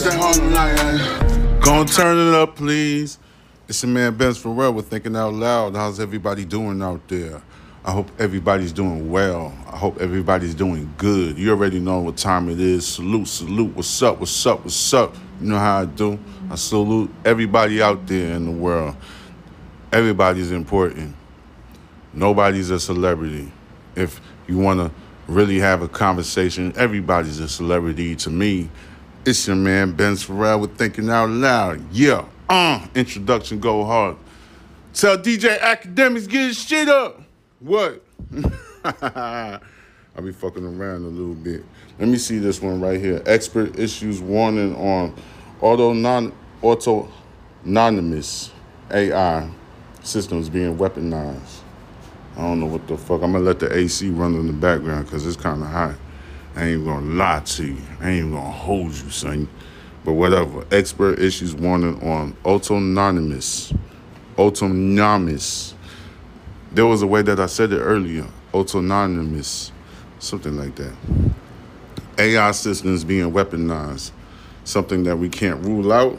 Gonna turn it up, please. It's your man Ben Pharrell with Thinking Out Loud. How's everybody doing out there? I hope everybody's doing well. I hope everybody's doing good. You already know what time it is. Salute, salute. What's up? What's up? What's up? You know how I do. I salute everybody out there in the world. Everybody's important. Nobody's a celebrity. If you want to really have a conversation, everybody's a celebrity to me. It's your man Ben Pharrell with Thinking Out Loud. Yeah, uh, introduction go hard. Tell DJ Akademiks get his shit up. What? I'll be fucking around a little bit. Let me see this one right here. Expert issues warning on auto non autonomous AI systems being weaponized. I don't know what the fuck. I'm gonna let the AC run in the background because it's kind of hot. I ain't gonna lie to you. I ain't gonna hold you, son. But whatever. Expert issues warning on autonomous. Autonomous. There was a way that I said it earlier. Autonomous. Something like that. AI systems being weaponized. Something that we can't rule out.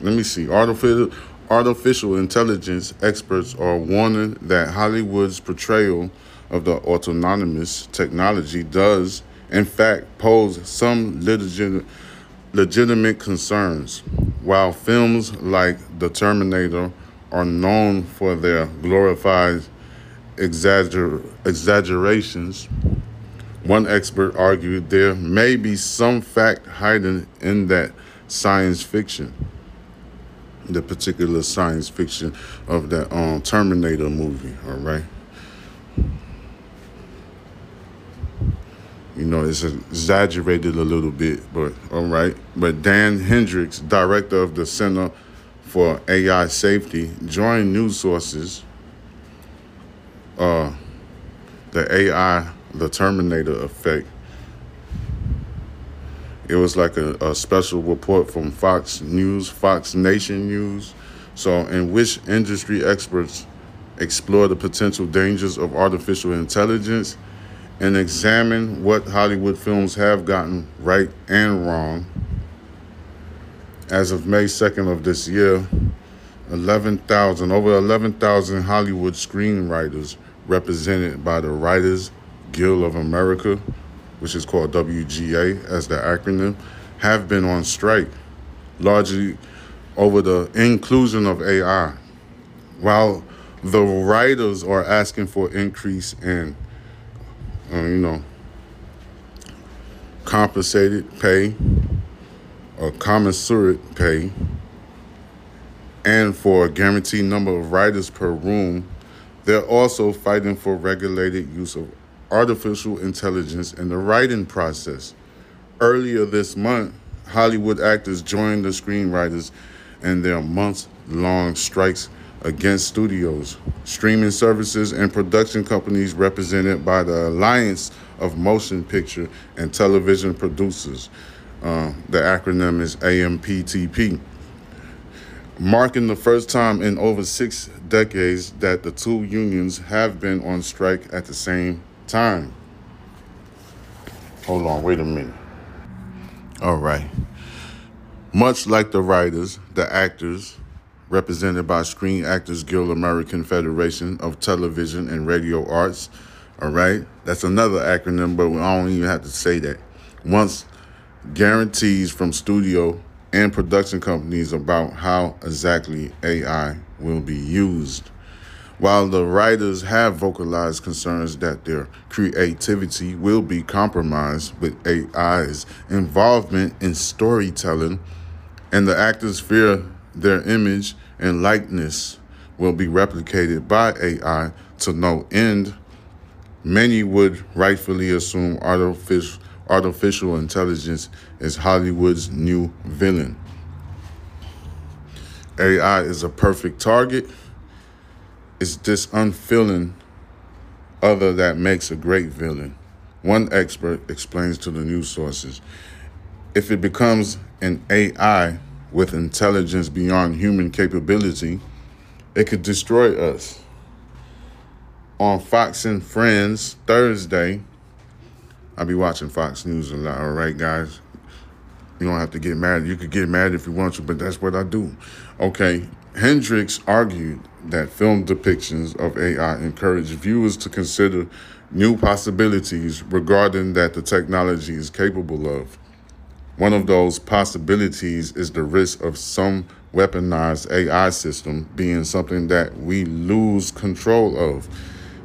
Let me see. Artificial artificial intelligence experts are warning that Hollywood's portrayal of the autonomous technology does in fact pose some legitimate, legitimate concerns. While films like The Terminator are known for their glorified exagger- exaggerations, one expert argued there may be some fact hidden in that science fiction. The particular science fiction of that um, Terminator movie, all right? You know, it's exaggerated a little bit, but all right. But Dan Hendrycks, director of the Center for AI Safety, joined news sources. Uh, the AI, the Terminator effect. It was like a, a special report from Fox News, Fox Nation News. So, in which industry experts explore the potential dangers of artificial intelligence and examine what Hollywood films have gotten right and wrong. As of May 2nd of this year, 11,000, over 11,000 Hollywood screenwriters represented by the Writers Guild of America, which is called WGA as the acronym, have been on strike, largely over the inclusion of AI. While the writers are asking for increase in uh, you know, compensated pay or commensurate pay, and for a guaranteed number of writers per room, they're also fighting for regulated use of artificial intelligence in the writing process. Earlier this month, Hollywood actors joined the screenwriters in their months long strikes against studios, streaming services, and production companies represented by the Alliance of Motion Picture and Television Producers. Uh, the acronym is AMPTP. Marking the first time in over six decades that the two unions have been on strike at the same time. Hold on, wait a minute. All right. Much like the writers, the actors, represented by Screen Actors Guild American Federation of Television and Radio Arts. All right, that's another acronym, but I don't even have to say that. Once guarantees from studio and production companies about how exactly AI will be used. While the writers have vocalized concerns that their creativity will be compromised with AI's involvement in storytelling, and the actors fear their image and likeness will be replicated by AI to no end, many would rightfully assume artificial, artificial intelligence is Hollywood's new villain. AI is a perfect target. It's this unfeeling other that makes a great villain. One expert explains to the news sources if it becomes an AI with intelligence beyond human capability, it could destroy us. On Fox and Friends Thursday, I'll be watching Fox News a lot, all right, guys? You don't have to get mad. You could get mad if you want to, but that's what I do. Okay. Hendrycks argued that film depictions of AI encourage viewers to consider new possibilities regarding that the technology is capable of. One of those possibilities is the risk of some weaponized AI system being something that we lose control of,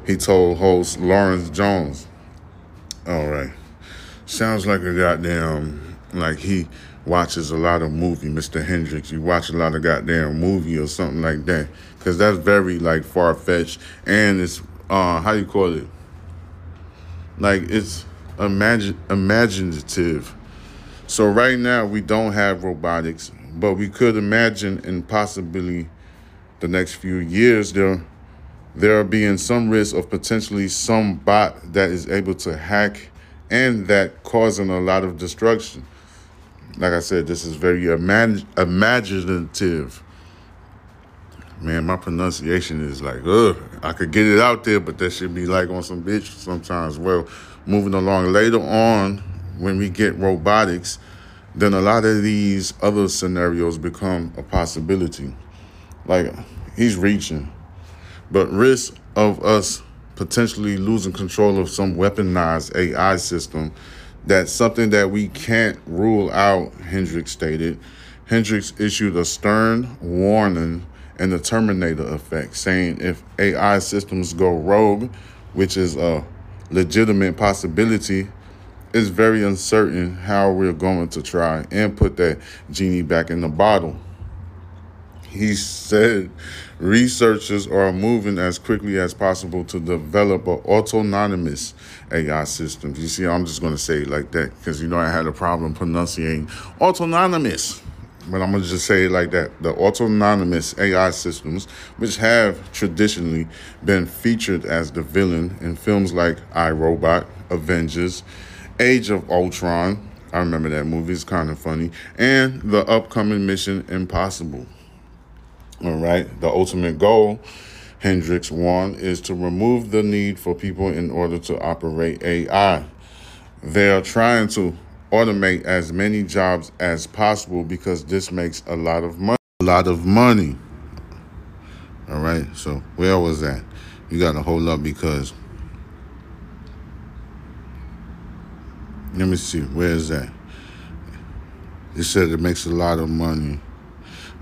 he told host Lawrence Jones. All right. Sounds like a goddamn, like he watches a lot of movie, Mr. Hendrycks. You watch a lot of goddamn movie or something like that. Because that's very, like, far fetched. And it's, uh, how you call it? Like, it's imagine imaginative so right now we don't have robotics, but we could imagine in possibly the next few years there there being some risk of potentially some bot that is able to hack and that causing a lot of destruction. Like I said, this is very imag- imaginative. Man, my pronunciation is like, ugh. I could get it out there, but that should be like on some bitch sometimes. Well, moving along later on, when we get robotics, then a lot of these other scenarios become a possibility. Like he's reaching, but risk of us potentially losing control of some weaponized AI system that's something that we can't rule out, Hendrycks stated. Hendrycks issued a stern warning and the Terminator effect, saying if AI systems go rogue, which is a legitimate possibility, it's very uncertain how we're going to try and put that genie back in the bottle. He said researchers are moving as quickly as possible to develop an autonomous AI system. You see, I'm just going to say it like that because you know I had a problem pronouncing autonomous. But I'm going to just say it like that. The autonomous AI systems, which have traditionally been featured as the villain in films like I, Robot, Avengers, Age of Ultron. I remember that movie. It's kind of funny. And the upcoming Mission Impossible. All right. The ultimate goal, Hendrycks one, is to remove the need for people in order to operate AI. They are trying to automate as many jobs as possible because this makes a lot of money. A lot of money. All right. So where was that? You got to hold up because Let me see. Where is that? It said it makes a lot of money.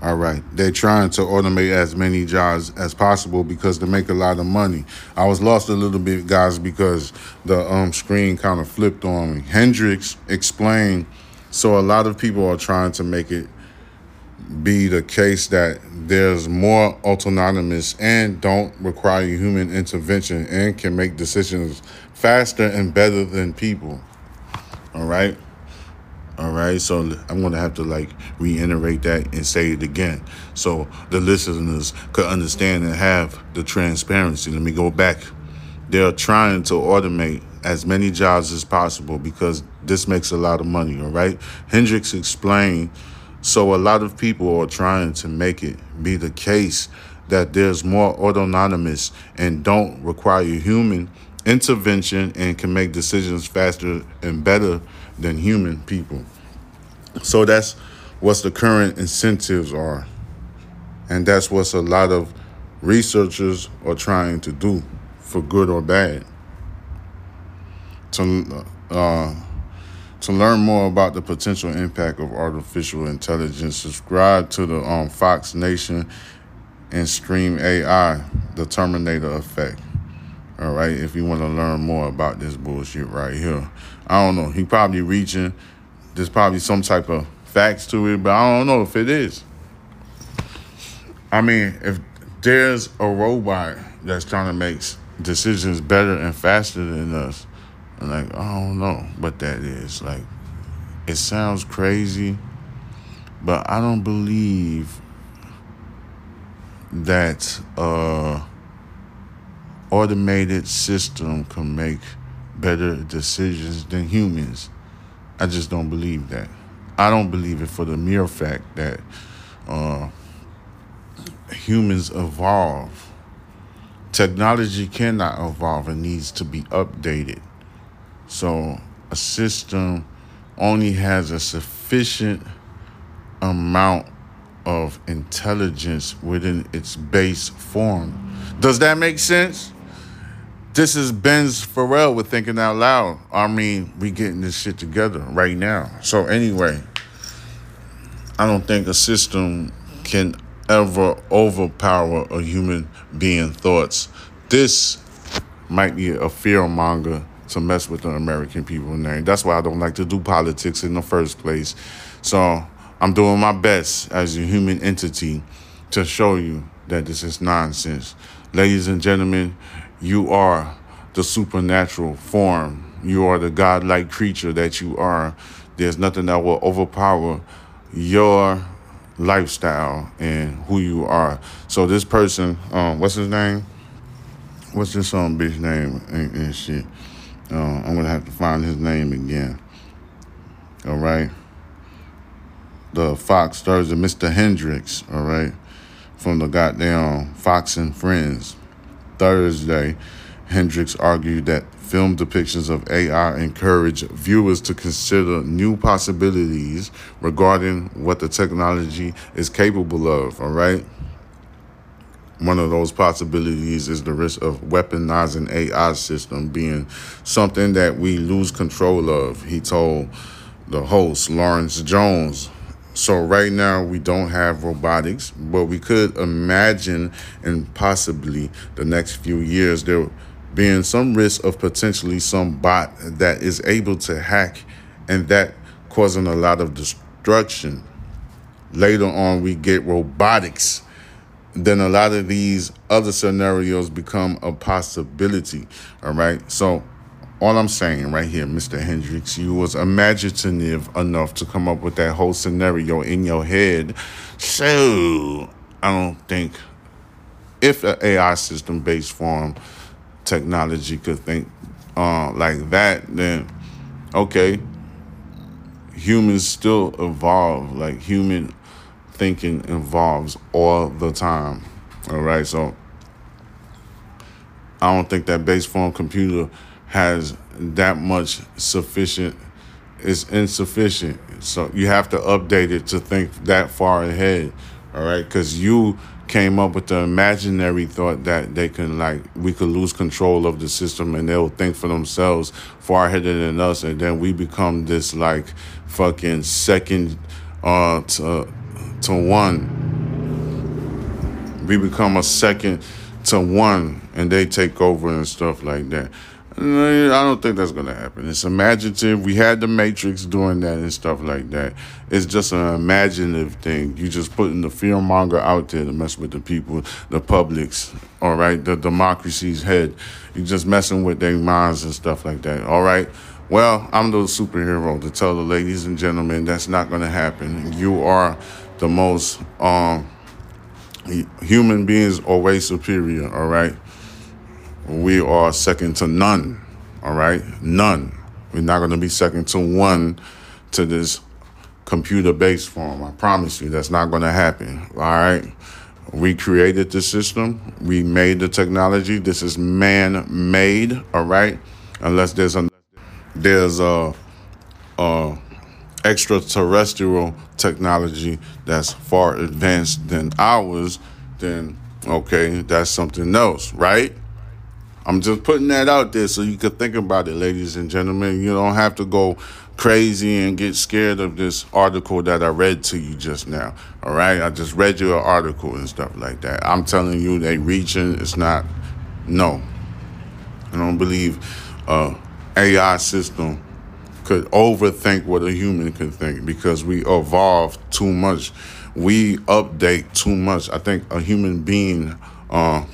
All right. They're trying to automate as many jobs as possible because they make a lot of money. I was lost a little bit, guys, because the um, screen kind of flipped on me. Hendrycks explained so a lot of people are trying to make it be the case that there's more autonomous and don't require human intervention and can make decisions faster and better than people. Right. All right. So I'm to have to like reiterate that and say it again so the listeners could understand and have the transparency. Let me go back. They're trying to automate as many jobs as possible because this makes a lot of money. All right. Hendrycks explained. So a lot of people are trying to make it be the case that there's more autonomous and don't require human intervention and can make decisions faster and better than human people. So that's what the current incentives are. And that's what a lot of researchers are trying to do for good or bad. To, uh, to learn more about the potential impact of artificial intelligence, subscribe to the um, Fox Nation and Stream AI, The Terminator Effect. All right, if you want to learn more about this bullshit right here. I don't know. He probably reaching. There's probably some type of facts to it, but I don't know if it is. I mean, if there's a robot that's trying to make decisions better and faster than us, like I don't know what that is. Like, it sounds crazy, but I don't believe that. uh automated system can make better decisions than humans. I just don't believe that. I don't believe it for the mere fact that uh, humans evolve. Technology cannot evolve and needs to be updated. So a system only has a sufficient sufficient amount of intelligence within its base form. Does that make sense? This is Ben's Pharrell with Thinking Out Loud. I mean, we getting this shit together right now. So anyway, I don't think a system can ever overpower a human being thoughts. This might be a fear monger to mess with the American people name. That's why I don't like to do politics in the first place. So I'm doing my best as a human entity to show you that this is nonsense. Ladies and gentlemen, you are the supernatural form. You are the godlike creature that you are. There's nothing that will overpower your lifestyle and who you are. So this person, um, what's his name? What's this um bitch name and, and shit? Uh, I'm gonna have to find his name again. All right. The Fox Thursday, Mr. Hendrycks. All right, from the goddamn Fox and Friends. Thursday, Hendrycks argued that film depictions of AI encourage viewers to consider new possibilities regarding what the technology is capable of. All right. One of those possibilities is the risk of weaponizing AI system being something that we lose control of. He told the host, Lawrence Jones. So right now we don't have robotics, but we could imagine and possibly the next few years there being some risk of potentially some bot that is able to hack and that causing a lot of destruction. Later on, we get robotics. Then a lot of these other scenarios become a possibility. All right. So, all I'm saying right here, Mr. Hendrycks, you was imaginative enough to come up with that whole scenario in your head. So, I don't think if an AI system based form technology could think uh, like that, then okay, humans still evolve. Like human thinking evolves all the time. All right, so I don't think that base form computer has that much sufficient. It's insufficient. So you have to update it to think that far ahead. All right, because you came up with the imaginary thought that they can like we could lose control of the system and they'll think for themselves far ahead than us and then we become this like fucking second uh to to one we become a second to one and they take over and stuff like that I don't think that's gonna happen. It's imaginative. We had the Matrix doing that and stuff like that. It's just an imaginative thing. You just putting the fear monger out there to mess with the people, the publics, all right, the democracy's head. You just messing with their minds and stuff like that. All right. Well, I'm the superhero to tell the ladies and gentlemen that's not gonna happen. You are the most um human beings are way superior, all right? We are second to none. All right? None. We're not going to be second to one to this computer based form. I promise you that's not going to happen. All right? We created the system, we made the technology. This is man made. All right? Unless there's a there's a, a extraterrestrial technology that's far advanced than ours, then okay, that's something else, right? I'm just putting that out there so you can think about it, ladies and gentlemen. You don't have to go crazy and get scared of this article that I read to you just now. All right, I just read you an article and stuff like that. I'm telling you, they reaching. It's not. No, I don't believe uh, AI system could overthink what a human can think because we evolve too much. We update too much. I think a human being. Uh,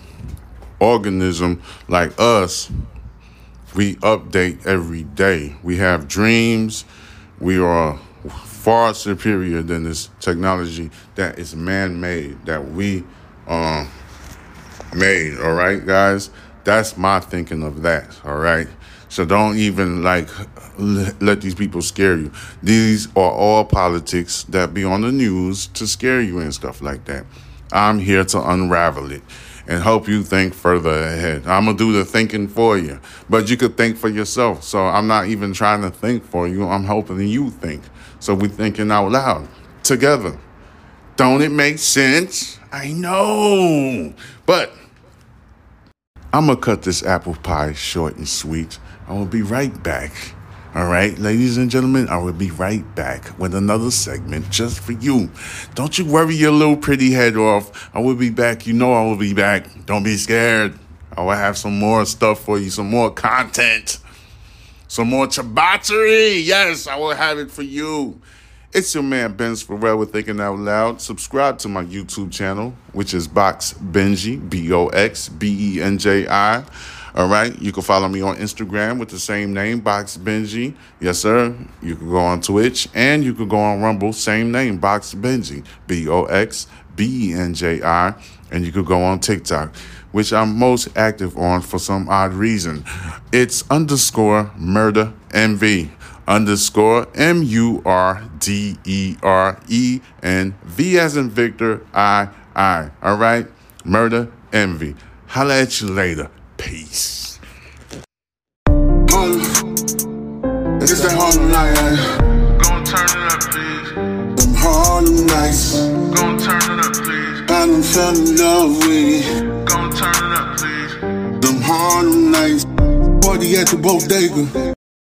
organism like us, we update every day. We have dreams. We are far superior than this technology that is man made, that we um, made. All right, guys? That's my thinking of that. All right. So don't even like let these people scare you. These are all politics that be on the news to scare you and stuff like that. I'm here to unravel it and help you think further ahead. I'm gonna do the thinking for you, but you could think for yourself. So I'm not even trying to think for you. I'm helping you think. So we're thinking out loud together. Don't it make sense? I know. But I'm to cut this apple pie short and sweet. I will be right back. All right, ladies and gentlemen, I will be right back with another segment just for you. Don't you worry your little pretty head off. I will be back. You know I will be back. Don't be scared. I will have some more stuff for you, some more content, some more chabachery. Yes, I will have it for you. It's your man Ben's with Thinking Out Loud. Subscribe to my YouTube channel, which is Box Benji, B O X B E N J I. All right, you can follow me on Instagram with the same name, Box Benji. Yes, sir. You can go on Twitch and you can go on Rumble, same name, Box Benji, B O X B E N J I. And you could go on TikTok, which I'm most active on for some odd reason. It's underscore murder MV underscore M U R D E R E and V as in Victor I I. All right, murder envy. Holla at you later. Peace. Harlem. It's that Harlem night. Gon' turn it up, please. Them Harlem nights. Gon' turn it up, please. I done fell in love with it. Gon' turn it up, please. Them Harlem nights. Party at the bodega.